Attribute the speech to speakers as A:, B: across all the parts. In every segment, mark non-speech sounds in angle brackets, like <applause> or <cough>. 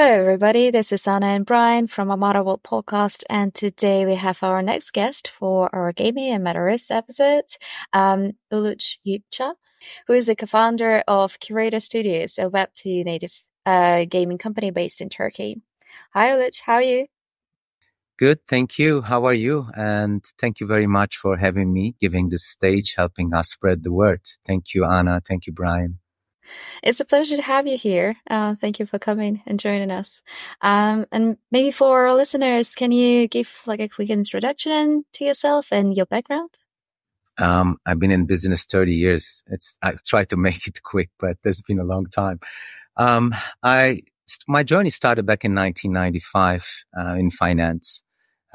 A: Hello, everybody. This is Anna and Brian from Amata World Podcast, and today we have our next guest for our gaming and metaverse episode, um, Uluç Yuca, who is the co-founder of Curator Studios, a Web2 native uh, gaming company based in Turkey. Hi, Uluç. How are you?
B: Good, thank you. How are you? And thank you very much for having me, giving this stage, helping us spread the word. Thank you, Anna. Thank you, Brian.
A: It's a pleasure to have you here. Uh, thank you for coming and joining us. Um, and maybe for our listeners, can you give like a quick introduction to yourself and your background?
B: Um, I've been in business 30 years. It's, I try to make it quick, but it's been a long time. Um, I, my journey started back in 1995, uh, in finance,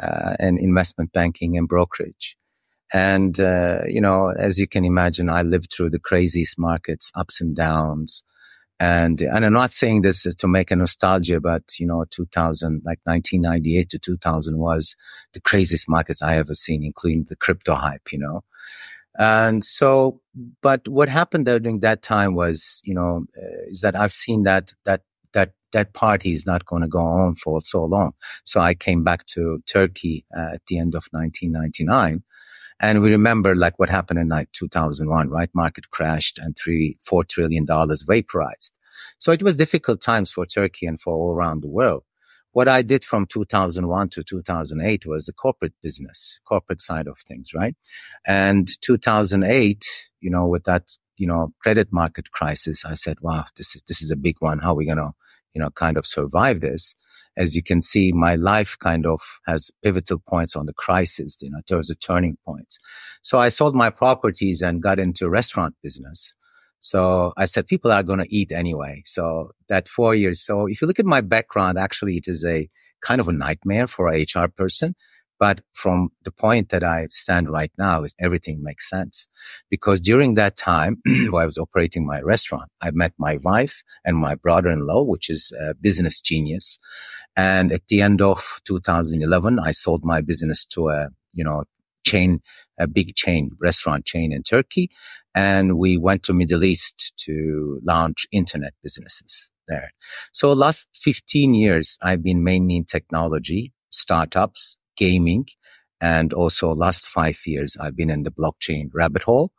B: uh, and investment banking and brokerage. And, uh, you know, as you can imagine, I lived through the craziest markets, ups and downs. And, and I'm not saying this to make a nostalgia, but, you know, 2000, like 1998 to 2000 was the craziest markets I ever seen, including the crypto hype, you know. And so, but what happened there during that time was, you know, uh, is that I've seen that, that, that, that party is not going to go on for so long. So I came back to Turkey uh, at the end of 1999 and we remember like what happened in like 2001, right? Market crashed and three, four trillion dollars vaporized. So it was difficult times for Turkey and for all around the world. What I did from 2001 to 2008 was the corporate business, corporate side of things, right? And 2008, you know, with that, you know, credit market crisis, I said, wow, this is, this is a big one. How are we going to, you know, kind of survive this? As you can see, my life kind of has pivotal points on the crisis, you know, towards the turning points. So I sold my properties and got into restaurant business. So I said, people are going to eat anyway. So that four years. So if you look at my background, actually, it is a kind of a nightmare for a HR person but from the point that I stand right now is everything makes sense because during that time <clears throat> while I was operating my restaurant, I met my wife and my brother-in-law, which is a business genius. And at the end of 2011, I sold my business to a, you know, chain, a big chain, restaurant chain in Turkey. And we went to Middle East to launch internet businesses there. So last 15 years, I've been mainly in technology, startups, gaming. And also last five years, I've been in the blockchain rabbit hole.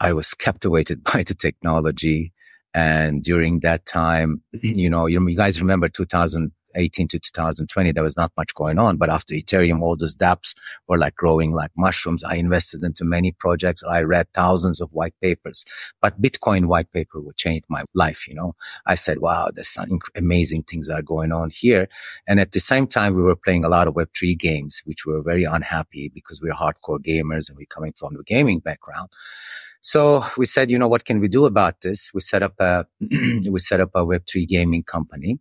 B: I was <laughs> captivated by the technology. And during that time, <clears throat> you know, you guys remember 2000, 18 to 2020, there was not much going on. But after Ethereum, all those dApps were like growing like mushrooms. I invested into many projects. I read thousands of white papers, but Bitcoin white paper would change my life. You know, I said, wow, there's some amazing things are going on here. And at the same time, we were playing a lot of Web3 games, which we were very unhappy because we we're hardcore gamers and we're coming from the gaming background. So we said, you know, what can we do about this? We set up a, <clears throat> we set up a Web3 gaming company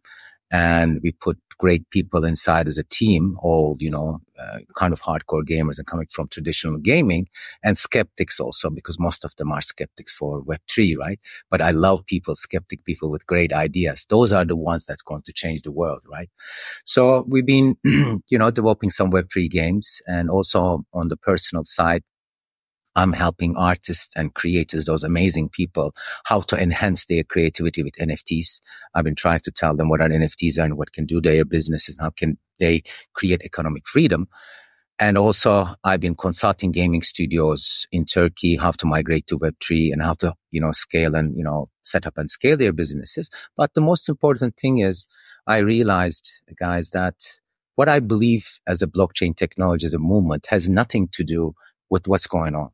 B: and we put great people inside as a team, all, you know, uh, kind of hardcore gamers and coming from traditional gaming and skeptics also, because most of them are skeptics for Web3, right? But I love people, skeptic people with great ideas. Those are the ones that's going to change the world, right? So we've been, <clears throat> you know, developing some Web3 games and also on the personal side, I'm helping artists and creators, those amazing people, how to enhance their creativity with NFTs. I've been trying to tell them what are NFTs are and what can do their businesses and how can they create economic freedom. And also I've been consulting gaming studios in Turkey, how to migrate to Web3 and how to, you know, scale and, you know, set up and scale their businesses. But the most important thing is I realized, guys, that what I believe as a blockchain technology as a movement has nothing to do with what's going on.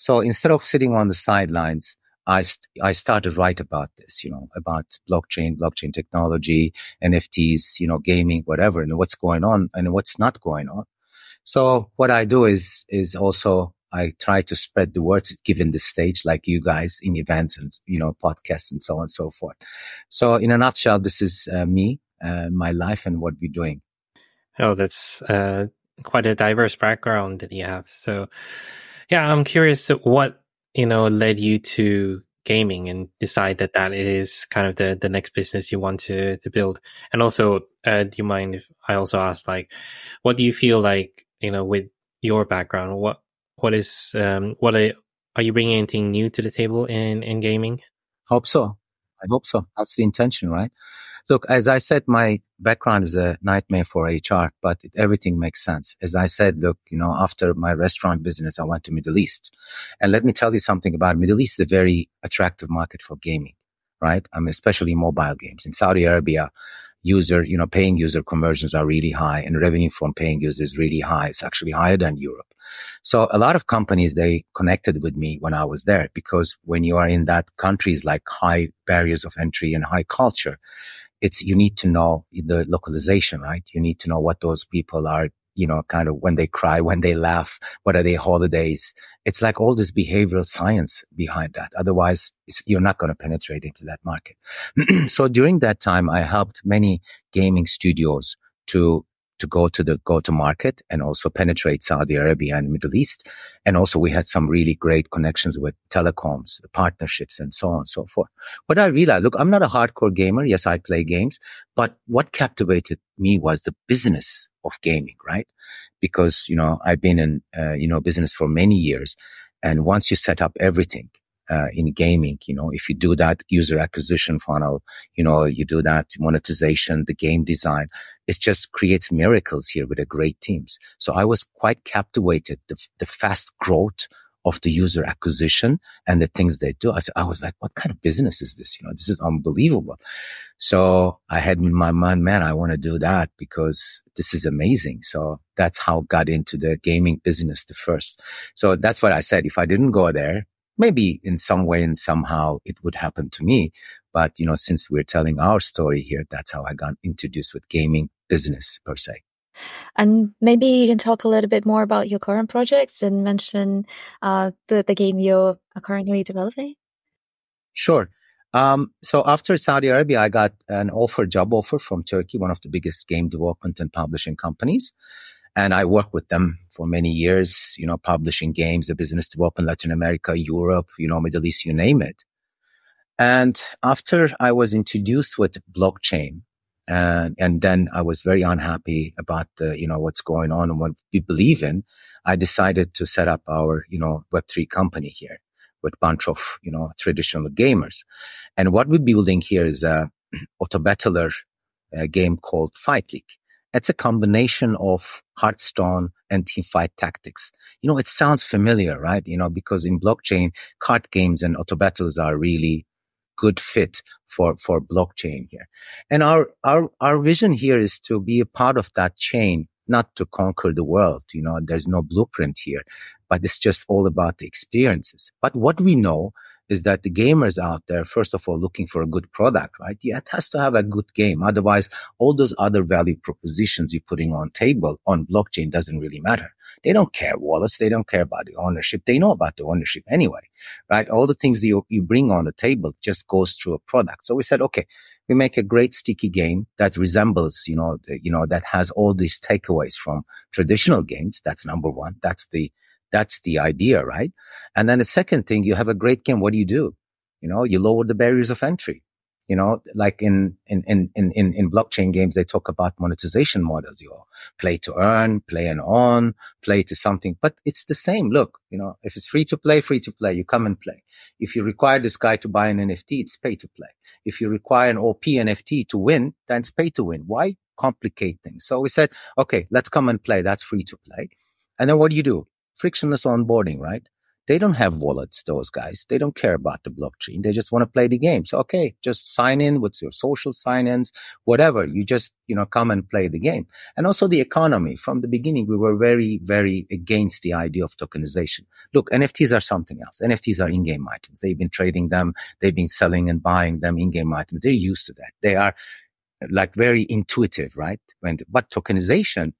B: So instead of sitting on the sidelines, I, st- I started write about this, you know, about blockchain, blockchain technology, NFTs, you know, gaming, whatever, and what's going on and what's not going on. So what I do is, is also I try to spread the words given the stage, like you guys in events and, you know, podcasts and so on and so forth. So in a nutshell, this is uh, me, uh, my life and what we're doing.
C: Oh, that's, uh, quite a diverse background that you have. So, yeah, I'm curious what, you know, led you to gaming and decide that that is kind of the, the next business you want to, to build. And also, uh, do you mind if I also ask, like, what do you feel like, you know, with your background, what, what is, um, what are, are you bringing anything new to the table in, in gaming?
B: Hope so. I hope so. That's the intention, right? Look, as I said, my background is a nightmare for HR, but it, everything makes sense. As I said, look, you know, after my restaurant business, I went to Middle East. And let me tell you something about Middle East, a very attractive market for gaming, right? I mean, especially mobile games. In Saudi Arabia, user, you know, paying user conversions are really high and revenue from paying users is really high. It's actually higher than Europe. So a lot of companies, they connected with me when I was there because when you are in that countries like high barriers of entry and high culture, it's, you need to know the localization, right? You need to know what those people are you know, kind of when they cry, <laughs> when they laugh, what are their holidays? It's like all this behavioral science behind that. Otherwise, you're not going to penetrate into that market. <clears throat> so during that time, I helped many gaming studios to to go to the go to market and also penetrate Saudi Arabia and Middle East. And also we had some really great connections with telecoms, partnerships and so on and so forth. What I realized, look, I'm not a hardcore gamer. Yes, I play games, but what captivated me was the business of gaming, right? Because, you know, I've been in, uh, you know, business for many years. And once you set up everything, uh, in gaming. You know, if you do that user acquisition funnel, you know, you do that monetization, the game design, it just creates miracles here with the great teams. So I was quite captivated the, the fast growth of the user acquisition and the things they do. I, said, I was like, what kind of business is this? You know, this is unbelievable. So I had in my mind, man, I want to do that because this is amazing. So that's how I got into the gaming business the first. So that's what I said. If I didn't go there, maybe in some way and somehow it would happen to me. But, you know, since we're telling our story here, that's how I got introduced with gaming business per se.
A: And maybe you can talk a little bit more about your current projects and mention uh, the, the game you're currently developing.
B: Sure. Um, so after Saudi Arabia, I got an offer, job offer from Turkey, one of the biggest game development and publishing companies. And I worked with them for many years, you know, publishing games, the business development, Latin America, Europe, you know, Middle East, you name it. And after I was introduced with blockchain, and, and then I was very unhappy about the, you know, what's going on and what we believe in. I decided to set up our, you know, Web3 company here with a bunch of, you know, traditional gamers. And what we're building here is a <clears throat> auto battler game called Fight League. It's a combination of Hearthstone and teamfight tactics. You know, it sounds familiar, right? You know, because in blockchain, card games and auto battles are really good fit for, for blockchain here. And our, our, our vision here is to be a part of that chain, not to conquer the world. You know, there's no blueprint here, but it's just all about the experiences. But what we know is that the gamers out there, first of all, looking for a good product, right? Yeah, it has to have a good game. Otherwise, all those other value propositions you're putting on table on blockchain doesn't really matter. They don't care wallets. They don't care about the ownership. They know about the ownership anyway, right? All the things you, you bring on the table just goes through a product. So we said, okay, we make a great sticky game that resembles, you know, you know, that has all these takeaways from traditional games. That's number one. That's the that's the idea, right? And then the second thing, you have a great game. What do you do? You know, you lower the barriers of entry. You know, like in, in, in, in, in blockchain games, they talk about monetization models. You play to earn, play and earn, play to something, but it's the same. Look, you know, if it's free to play, free to play, you come and play. If you require this guy to buy an NFT, it's pay to play. If you require an OP NFT to win, then it's pay to win. Why complicate things? So we said, okay, let's come and play. That's free to play. And then what do you do? Frictionless onboarding, right? They don't have wallets, those guys. They don't care about the blockchain. They just want to play the game. So, okay, just sign in with your social sign ins, whatever. You just, you know, come and play the game. And also the economy. From the beginning, we were very, very against the idea of tokenization. Look, NFTs are something else. NFTs are in-game items. They've been trading them. They've been selling and buying them in-game items. They're used to that. They are like very intuitive, right? When, but tokenization,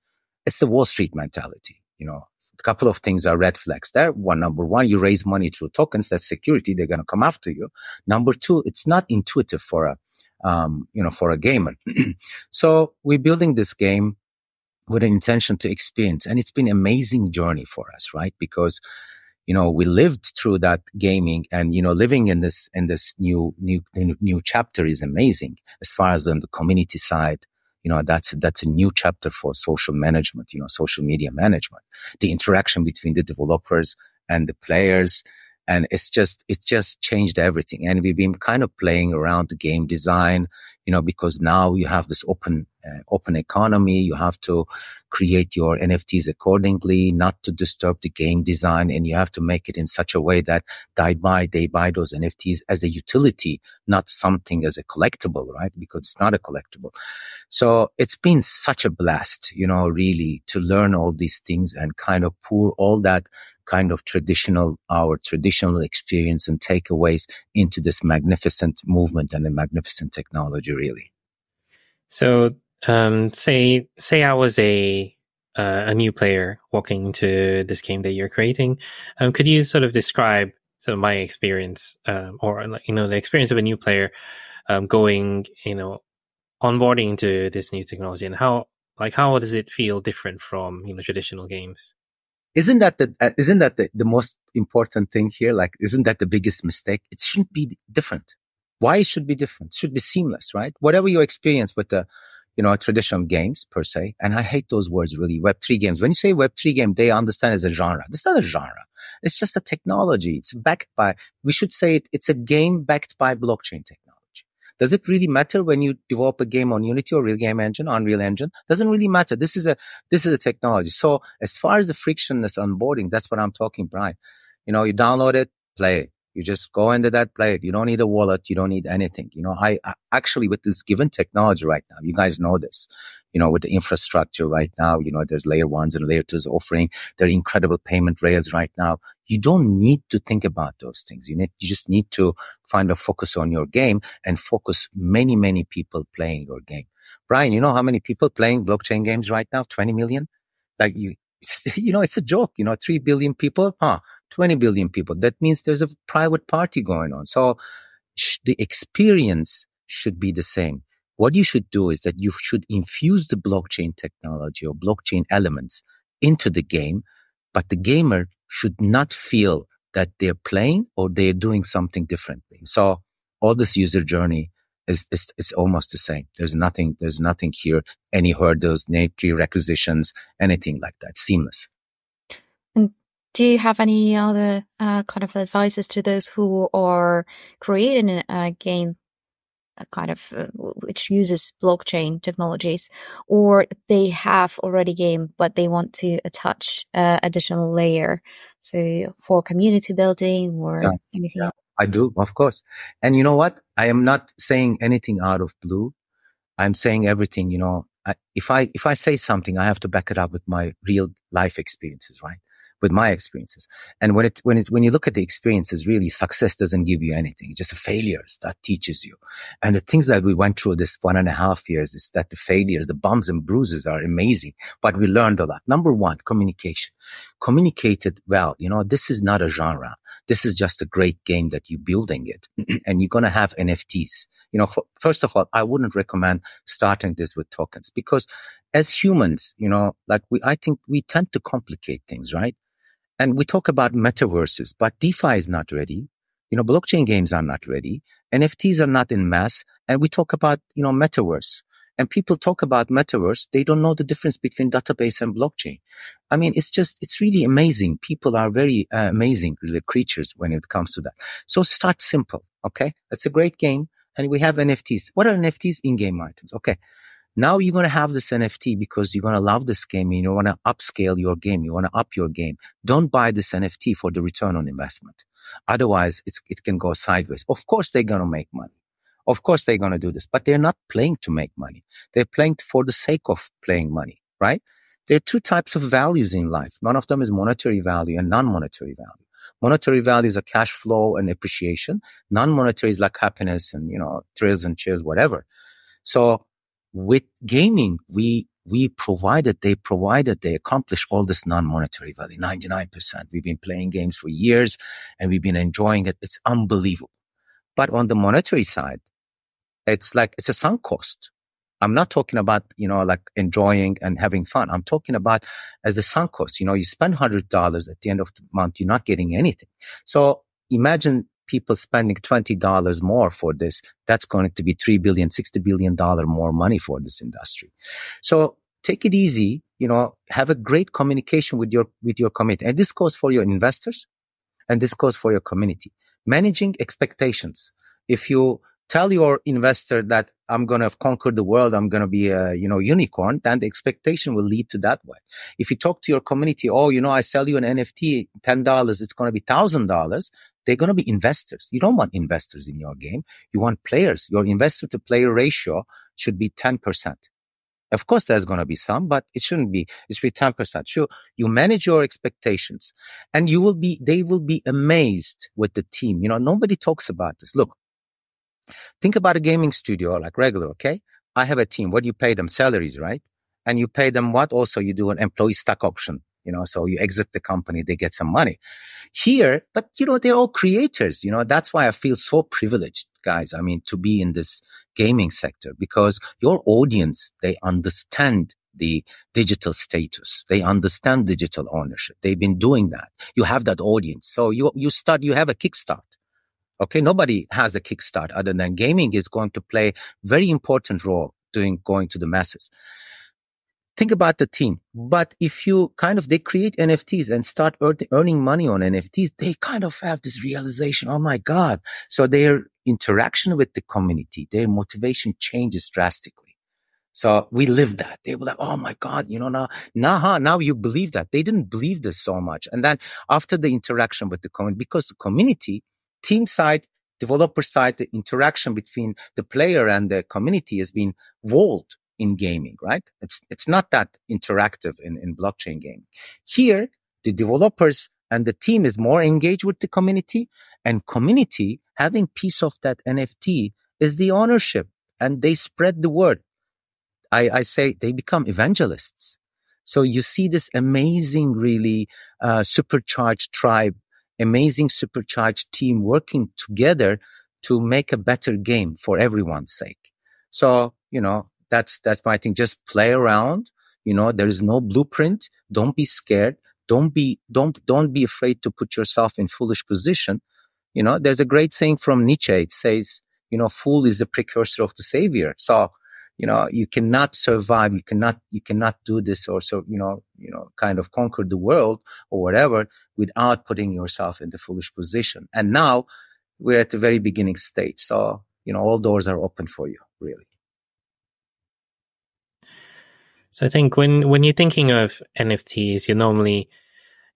B: it's the Wall Street mentality. You know, a couple of things are red flags there. One, number one, you raise money through tokens. That's security. They're going to come after you. Number two, it's not intuitive for a, um, you know, for a gamer. <clears throat> so we're building this game with an intention to experience. And it's been an amazing journey for us, right? Because, you know, we lived through that gaming and, you know, living in this, in this new, new, new chapter is amazing as far as on the community side, you know that's that's a new chapter for social management you know social media management the interaction between the developers and the players And it's just, it just changed everything. And we've been kind of playing around the game design, you know, because now you have this open, open economy. You have to create your NFTs accordingly, not to disturb the game design. And you have to make it in such a way that they buy, they buy those NFTs as a utility, not something as a collectible, right? Because it's not a collectible. So it's been such a blast, you know, really to learn all these things and kind of pour all that kind of traditional, our traditional experience and takeaways into this magnificent movement and a magnificent technology, really.
C: So, um, say, say I was a, uh, a new player walking into this game that you're creating. Um, could you sort of describe sort of my experience, um, or you know, the experience of a new player, um, going, you know, onboarding into this new technology and how, like, how does it feel different from, you know, traditional games?
B: isn't that the uh, isn't that the, the most important thing here like isn't that the biggest mistake it shouldn't be different why it should be different it should be seamless right whatever your experience with the you know traditional games per se and i hate those words really web3 games when you say web3 game they understand as a genre it's not a genre it's just a technology it's backed by we should say it, it's a game backed by blockchain technology does it really matter when you develop a game on Unity or Real Game Engine, Unreal Engine? Doesn't really matter. This is a, this is a technology. So as far as the frictionless onboarding, that's what I'm talking, Brian. You know, you download it, play it. You just go into that, plate. You don't need a wallet. You don't need anything. You know, I, I actually with this given technology right now, you guys know this you know, with the infrastructure right now, you know, there's layer ones and layer twos offering. There are incredible payment rails right now. You don't need to think about those things. You need, you just need to find a focus on your game and focus many, many people playing your game. Brian, you know how many people playing blockchain games right now? 20 million? Like you, <laughs> you know, it's a joke, you know, 3 billion people, huh? 20 billion people. That means there's a private party going on. So sh- the experience should be the same. What you should do is that you should infuse the blockchain technology or blockchain elements into the game, but the gamer should not feel that they're playing or they're doing something differently. So all this user journey is, is, is almost the same. There's nothing, there's nothing here, any hurdles, any prerequisitions, anything like that. Seamless.
A: And do you have any other uh, kind of advices to those who are creating a game kind of uh, which uses blockchain technologies, or they have already game but they want to attach uh, additional layer, so for community building or yeah. anything. Yeah,
B: I do, of course. And you know what? I am not saying anything out of blue. I'm saying everything. You know, I, if I if I say something, I have to back it up with my real life experiences, right? With my experiences. And when it, when it, when you look at the experiences, really success doesn't give you anything. It's just failures that teaches you. And the things that we went through this one and a half years is that the failures, the bumps and bruises are amazing, but we learned a lot. Number one, communication. Communicated well. You know, this is not a genre. This is just a great game that you're building it <clears throat> and you're going to have NFTs. You know, for, first of all, I wouldn't recommend starting this with tokens because as humans, you know, like we, I think we tend to complicate things, right? And we talk about metaverses, but DeFi is not ready. You know, blockchain games are not ready. NFTs are not in mass. And we talk about, you know, metaverse. And people talk about metaverse. They don't know the difference between database and blockchain. I mean, it's just, it's really amazing. People are very uh, amazing really, creatures when it comes to that. So start simple. Okay. It's a great game. And we have NFTs. What are NFTs? In-game items. Okay. Now you're going to have this NFT because you're going to love this game and you want to upscale your game. You want to up your game. Don't buy this NFT for the return on investment. Otherwise, it can go sideways. Of course, they're going to make money. Of course, they're going to do this, but they're not playing to make money. They're playing for the sake of playing money, right? There are two types of values in life. One of them is monetary value and non-monetary value. Monetary value is a cash flow and appreciation. Non-monetary is like happiness and, you know, thrills and cheers, whatever. So with gaming, we we provided, they provided, they accomplished all this non-monetary value, 99%. We've been playing games for years and we've been enjoying it. It's unbelievable. But on the monetary side, it's like, it's a sunk cost. I'm not talking about, you know, like enjoying and having fun. I'm talking about as the sunk cost. You know, you spend $100 at the end of the month, you're not getting anything. So imagine people spending $20 more for this, that's going to be $3 billion, $60 billion more money for this industry. So take it easy, you know, have a great communication with your, with your committee. And this goes for your investors And this goes for your community. Managing expectations. If you tell your investor that I'm going to conquer the world, I'm going to be a, you know, unicorn, then the expectation will lead to that way. If you talk to your community, oh, you know, I sell you an NFT, $10, it's going to be $1,000. They're going to be investors. You don't want investors in your game. You want players. Your investor to player ratio should be 10%. Of course, there's going to be some, but it shouldn't be. It should be 10%. Sure. You manage your expectations and you will be, they will be amazed with the team. You know, nobody talks about this. Look, think about a gaming studio like regular. Okay. I have a team. What do you pay them? Salaries, right? And you pay them what? Also, you do an employee stock option. You know, so you exit the company, they get some money here, but you know, they're all creators. You know, that's why I feel so privileged, guys. I mean, to be in this gaming sector because your audience, they understand the digital status. They understand digital ownership. They've been doing that. You have that audience. So you, you start, you have a kickstart. Okay. Nobody has a kickstart other than gaming is going to play very important role doing going to the masses think about the team. But if you kind of, they create NFTs and start earning money on NFTs, they kind of have this realization. Oh my God. So their interaction with the community, their motivation changes drastically. So we live that. They were like, Oh my God, you know, now, now, now you believe that. They didn't believe this so much. And then after the interaction with the community, because the community, team side, developer side, the interaction between the player and the community has been walled in gaming, right? It's, it's not that interactive in, in blockchain gaming. Here, the developers and the team is more engaged with the community and community having piece of that NFT is the ownership and they spread the word. I, I say they become evangelists. So you see this amazing, really, uh, supercharged tribe, amazing supercharged team working together to make a better game for everyone's sake. So, you know, that's, that's my thing. Just play around. You know, there is no blueprint. Don't be scared. Don't be, don't, don't be afraid to put yourself in foolish position. You know, there's a great saying from Nietzsche. It says, you know, fool is the precursor of the savior. So, you know, you cannot survive. You cannot, you cannot do this or so, you know, you know, kind of conquer the world or whatever without putting yourself in the foolish position. And now we're at the very beginning stage. So, you know, all doors are open for you, really.
C: So I think when when you're thinking of NFTs, you normally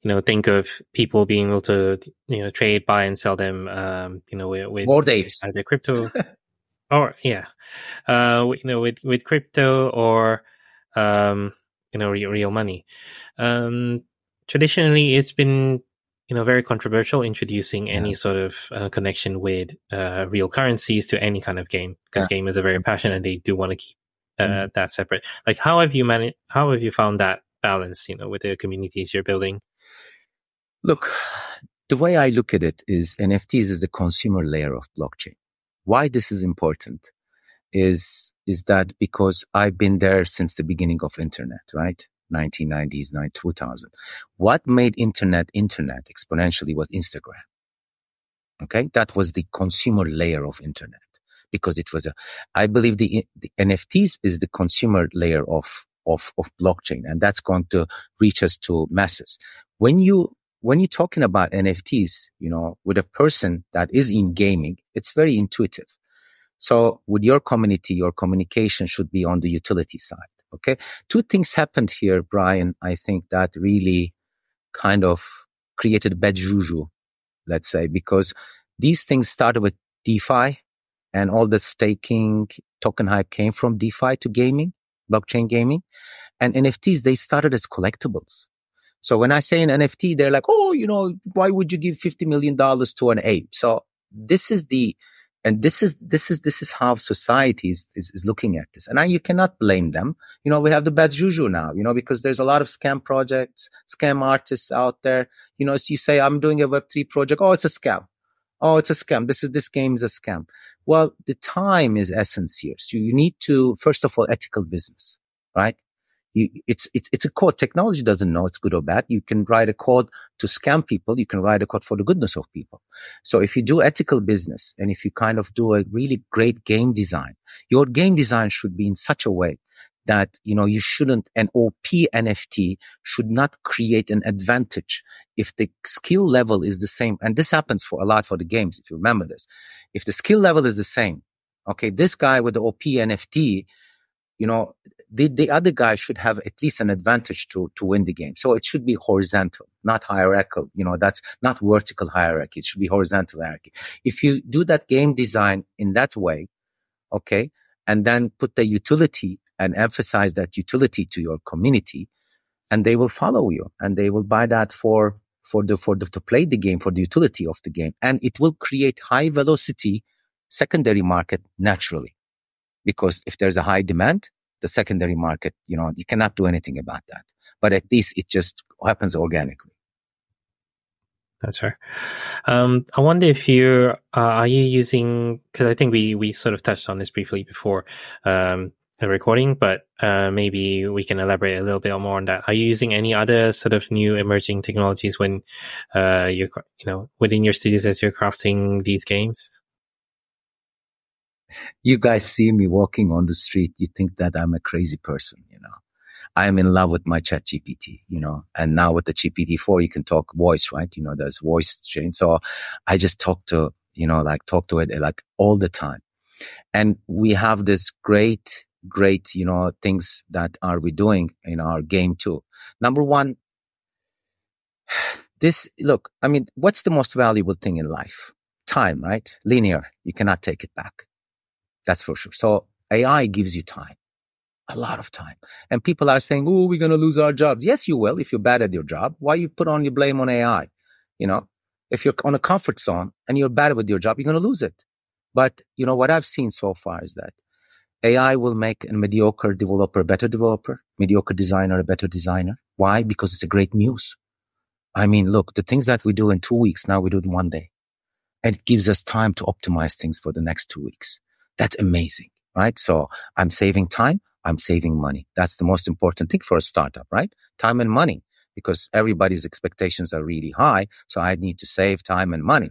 C: you know think of people being able to you know trade, buy, and sell them. Um, you know with, with
B: more days
C: either crypto <laughs> or yeah, uh, you know with with crypto or um, you know real, real money. Um, traditionally, it's been you know very controversial introducing yeah. any sort of uh, connection with uh, real currencies to any kind of game because yeah. gamers are very passionate and they do want to keep uh, mm. that separate. Like, how have you managed? How have you found that balance? You know, with the communities you're building.
B: Look, the way I look at it is NFTs is the consumer layer of blockchain. Why this is important is is that because I've been there since the beginning of internet, right? 1990s, 2000. What made internet internet exponentially was Instagram. Okay. That was the consumer layer of internet because it was a, I believe the, the NFTs is the consumer layer of, of, of blockchain and that's going to reach us to masses. When you, when you're talking about NFTs, you know, with a person that is in gaming, it's very intuitive. So with your community, your communication should be on the utility side. Okay. Two things happened here, Brian. I think that really kind of created bad juju, let's say, because these things started with DeFi and all the staking token hype came from DeFi to gaming, blockchain gaming. And NFTs, they started as collectibles. So when I say an NFT, they're like, oh, you know, why would you give $50 million to an ape? So this is the, and this is, this is, this is how society is, is, is looking at this. And I, you cannot blame them. You know, we have the bad juju now, you know, because there's a lot of scam projects, scam artists out there. You know, as you say, I'm doing a Web3 project. Oh, it's a scam oh, it's a scam. This is, this game is a scam. Well, the time is essence here. So you need to, first of all, ethical business, right? You, it's, it's, it's a code. Technology doesn't know it's good or bad. You can write a code to scam people. You can write a code for the goodness of people. So if you do ethical business and if you kind of do a really great game design, your game design should be in such a way that, you know, you shouldn't, an OP NFT should not create an advantage if the skill level is the same. And this happens for a lot for the games, if you remember this. If the skill level is the same, okay, this guy with the OP NFT, you know, the, the other guy should have at least an advantage to, to win the game. So it should be horizontal, not hierarchical. You know, that's not vertical hierarchy. It should be horizontal hierarchy. If you do that game design in that way, okay, and then put the utility and emphasize that utility to your community, and they will follow you and they will buy that for for the for the to play the game for the utility of the game, and it will create high velocity secondary market naturally, because if there's a high demand, the secondary market, you know, you cannot do anything about that. But at least it just happens organically.
C: That's fair. Um, I wonder if you uh, are you using because I think we we sort of touched on this briefly before um, recording, but uh, maybe we can elaborate a little bit more on that. Are you using any other sort of new emerging technologies when uh, you're you know within your studios as you're crafting these games?
B: You guys see me walking on the street, you think that I'm a crazy person, you know. I am in love with my ChatGPT, you know, and now with the GPT-4, you can talk voice, right? You know, there's voice change. So I just talk to, you know, like talk to it like all the time. And we have this great, great, you know, things that are we doing in our game too. Number one, <sighs> this, look, I mean, what's the most valuable thing in life? Time, right? Linear. You cannot take it back. That's for sure. So AI gives you time a lot of time. And people are saying, oh, we're going to lose our jobs. Yes, you will if you're bad at your job. Why you put on your blame on AI? You know, if you're on a comfort zone and you're bad with your job, you're going to lose it. But, you know, what I've seen so far is that AI will make a mediocre developer a better developer, mediocre designer a better designer. Why? Because it's a great news. I mean, look, the things that we do in two weeks, now we do in one day. And it gives us time to optimize things for the next two weeks. That's amazing, right? So I'm saving time. I'm saving money. That's the most important thing for a startup, right? Time and money because everybody's expectations are really high. So I need to save time and money.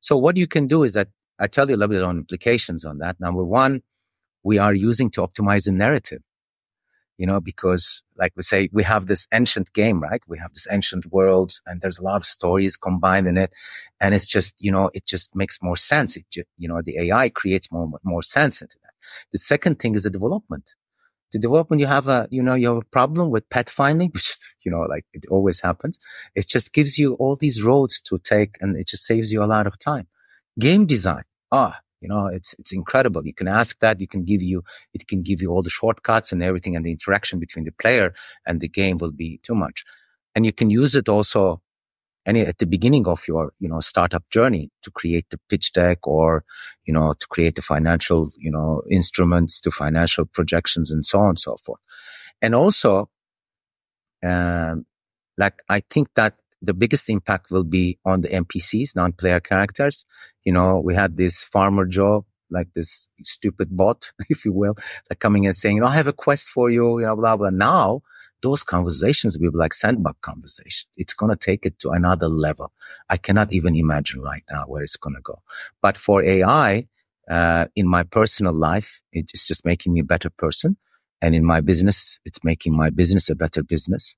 B: So what you can do is that I tell you a little bit on implications on that. Number one, we are using to optimize the narrative, you know, because like we say, we have this ancient game, right? We have this ancient world and there's a lot of stories combined in it. And it's just, you know, it just makes more sense. It just, you know, the AI creates more, more sense into that. The second thing is the development The development, you have a, you know, you have a problem with pathfinding, <laughs> which, you know, like it always happens. It just gives you all these roads to take and it just saves you a lot of time. Game design. Ah, you know, it's, it's incredible. You can ask that. You can give you, it can give you all the shortcuts and everything and the interaction between the player and the game will be too much. And you can use it also any at the beginning of your you know startup journey to create the pitch deck or you know to create the financial you know instruments to financial projections and so on and so forth and also um, like i think that the biggest impact will be on the npcs non-player characters you know we had this farmer joe like this stupid bot <laughs> if you will like coming and saying you know, i have a quest for you you know blah blah now those conversations will be like sandbox conversations. It's going to take it to another level. I cannot even imagine right now where it's going to go. But for AI, uh, in my personal life, it's just making me a better person. And in my business, it's making my business a better business.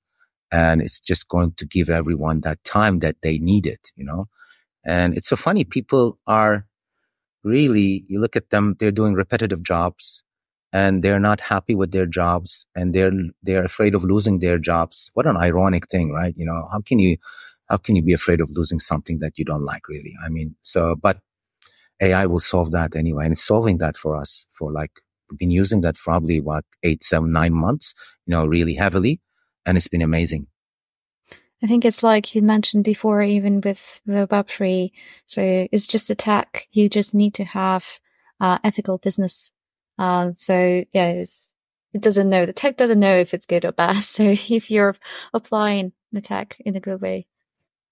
B: And it's just going to give everyone that time that they need it you know? And it's so funny. People are really, you look at them, they're doing repetitive jobs and they're not happy with their jobs and they're they're afraid of losing their jobs what an ironic thing right you know how can you how can you be afraid of losing something that you don't like really i mean so but ai will solve that anyway and it's solving that for us for like we've been using that probably what eight seven nine months you know really heavily and it's been amazing
A: I think it's like you mentioned before, even with the Web3. So it's just a tech. You just need to have uh, ethical business um, so yeah, it doesn't know, the tech doesn't know if it's good or bad. <laughs> So if you're applying the tech in a good way.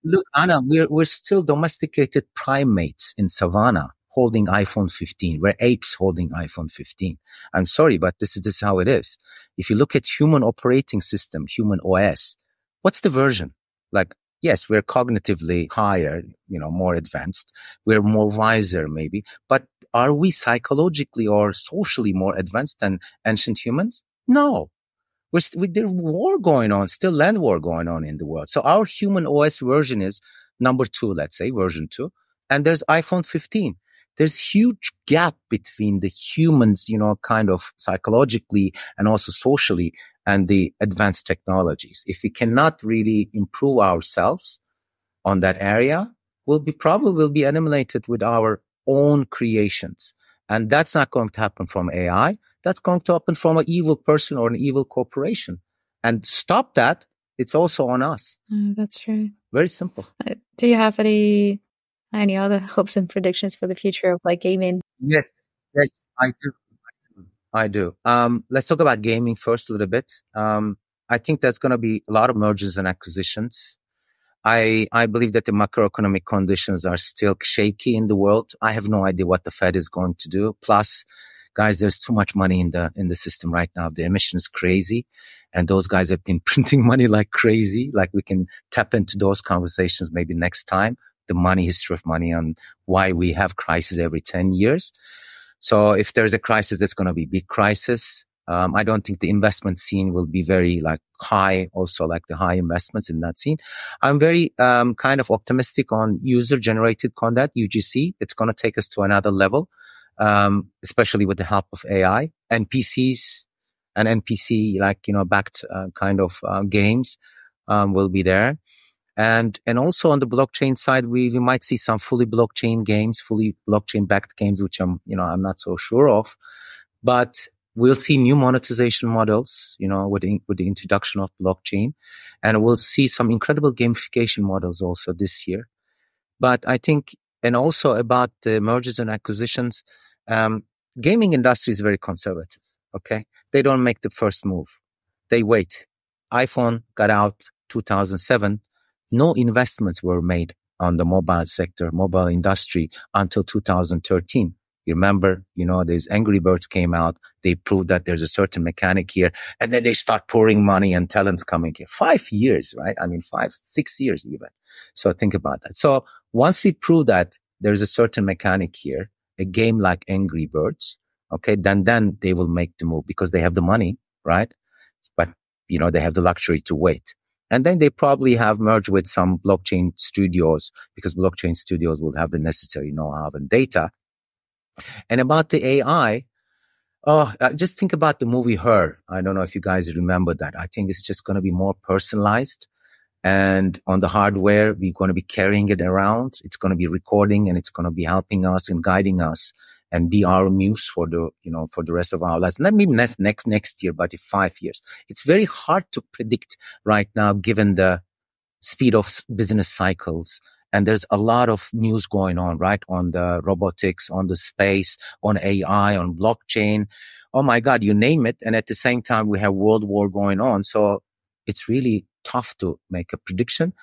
B: Look, Anna, we're, we're still domesticated primates in savannah holding iPhone 15. We're apes holding iPhone 15. I'm sorry, but this is, this is how it is. If you look at human operating system, human OS, what's the version? Like, yes, we're cognitively higher, you know, more advanced. We're more wiser, maybe, but are we psychologically or socially more advanced than ancient humans? No. We're st- we, there's war going on, still land war going on in the world. So our human OS version is number two, let's say version two. And there's iPhone 15. There's huge gap between the humans, you know, kind of psychologically and also socially and the advanced technologies. If we cannot really improve ourselves on that area, we'll be probably will be eliminated with our own creations. And that's not going to happen from AI. That's going to happen from an evil person or an evil corporation. And stop that. It's also on us.
A: Mm, that's true.
B: Very simple.
A: Uh, do you have any any other hopes and predictions for the future of like gaming?
B: Yes, yes, I do. I do. Um, let's talk about gaming first a little bit. Um, I think there's going to be a lot of mergers and acquisitions. I, I believe that the macroeconomic conditions are still shaky in the world. I have no idea what the Fed is going to do. Plus, guys, there's too much money in the, in the system right now. The emission is crazy. And those guys have been <laughs> printing money like crazy. Like we can tap into those conversations maybe next time. The money, history of money and why we have crises every 10 years. So if there's a crisis, that's going to be big crisis. Um, I don't think the investment scene will be very like high, also like the high investments in that scene. I'm very um, kind of optimistic on user generated content, UGC. It's going to take us to another level, um, especially with the help of AI, NPCs and NPC like, you know, backed uh, kind of uh, games um, will be there. And, and also on the blockchain side, we, we might see some fully blockchain games, fully blockchain backed games, which I'm, you know, I'm not so sure of, but we'll see new monetization models, you know, with the, with the introduction of blockchain and we'll see some incredible gamification models also this year. But I think, and also about the mergers and acquisitions, um, gaming industry is very conservative. Okay. They don't make the first move. They wait. iPhone got out 2007 no investments were made on the mobile sector, mobile industry until 2013. You remember, you know, these Angry Birds came out. They proved that there's a certain mechanic here. And then they start pouring money and talents coming here. Five years, right? I mean, five, six years even. So think about that. So once we prove that there's a certain mechanic here, a game like Angry Birds, okay, then, then they will make the move because they have the money, right? But, you know, they have the luxury to wait. And then they probably have merged with some blockchain studios because blockchain studios will have the necessary know-how and data. And about the AI, oh, uh, just think about the movie Her. I don't know if you guys remember that. I think it's just going to be more personalized. And on the hardware, we're going to be carrying it around. It's going to be recording and it's going to be helping us and guiding us and be our muse for the, you know, for the rest of our lives. Not maybe next, next, next year, but in five years. It's very hard to predict right now, given the speed of business cycles. And there's a lot of news going on, right? On the robotics, on the space, on AI, on blockchain. Oh my God, you name it. And at the same time, we have world war going on. So it's really tough to make a prediction.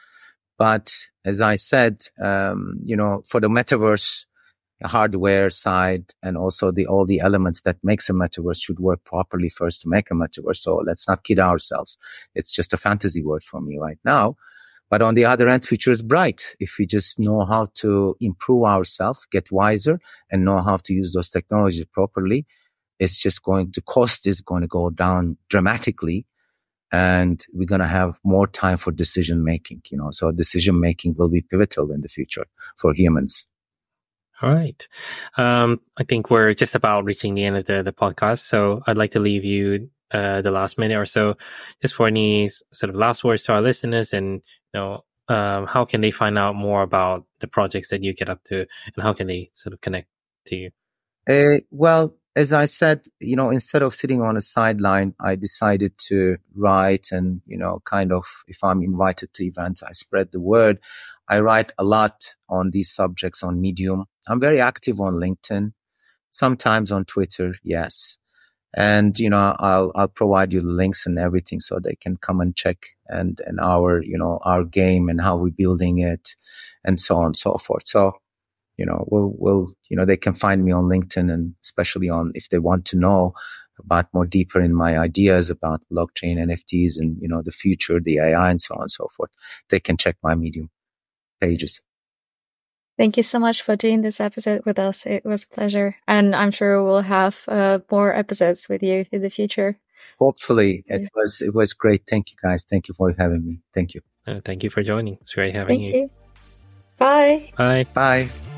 B: But as I said, um, you know, for the metaverse, hardware side and also the all the elements that makes a metaverse should work properly first to make a metaverse. So let's not kid ourselves. It's just a fantasy word for me right now. But on the other end, future is bright. If we just know how to improve ourselves, get wiser and know how to use those technologies properly, it's just going to cost is going to go down dramatically and we're going to have more time for decision making, you know, so decision making will be pivotal in the future for humans.
C: All right. Um, I think we're just about reaching the end of the, the podcast. So I'd like to leave you uh, the last minute or so just for any sort of last words to our listeners and, you know, um, how can they find out more about the projects that you get up to and how can they sort of connect to you?
B: Uh, well, as I said, you know, instead of sitting on a sideline, I decided to write and, you know, kind of, if I'm invited to events, I spread the word. I write a lot on these subjects on Medium. I'm very active on LinkedIn, sometimes on Twitter. Yes. And, you know, I'll, I'll provide you the links and everything so they can come and check and, and our, you know, our game and how we're building it and so on and so forth. So, you know, we'll, we'll, you know, they can find me on LinkedIn and especially on if they want to know about more deeper in my ideas about blockchain, NFTs and, you know, the future, the AI and so on and so forth. They can check my Medium pages.
A: Thank you so much for doing this episode with us. It was a pleasure. And I'm sure we'll have uh, more episodes with you in the future.
B: hopefully it was it was great. Thank you guys. Thank you for having me. Thank you.
C: Uh, thank you for joining. It's great having
A: Thank you. Bye.
C: Bye.
B: Bye.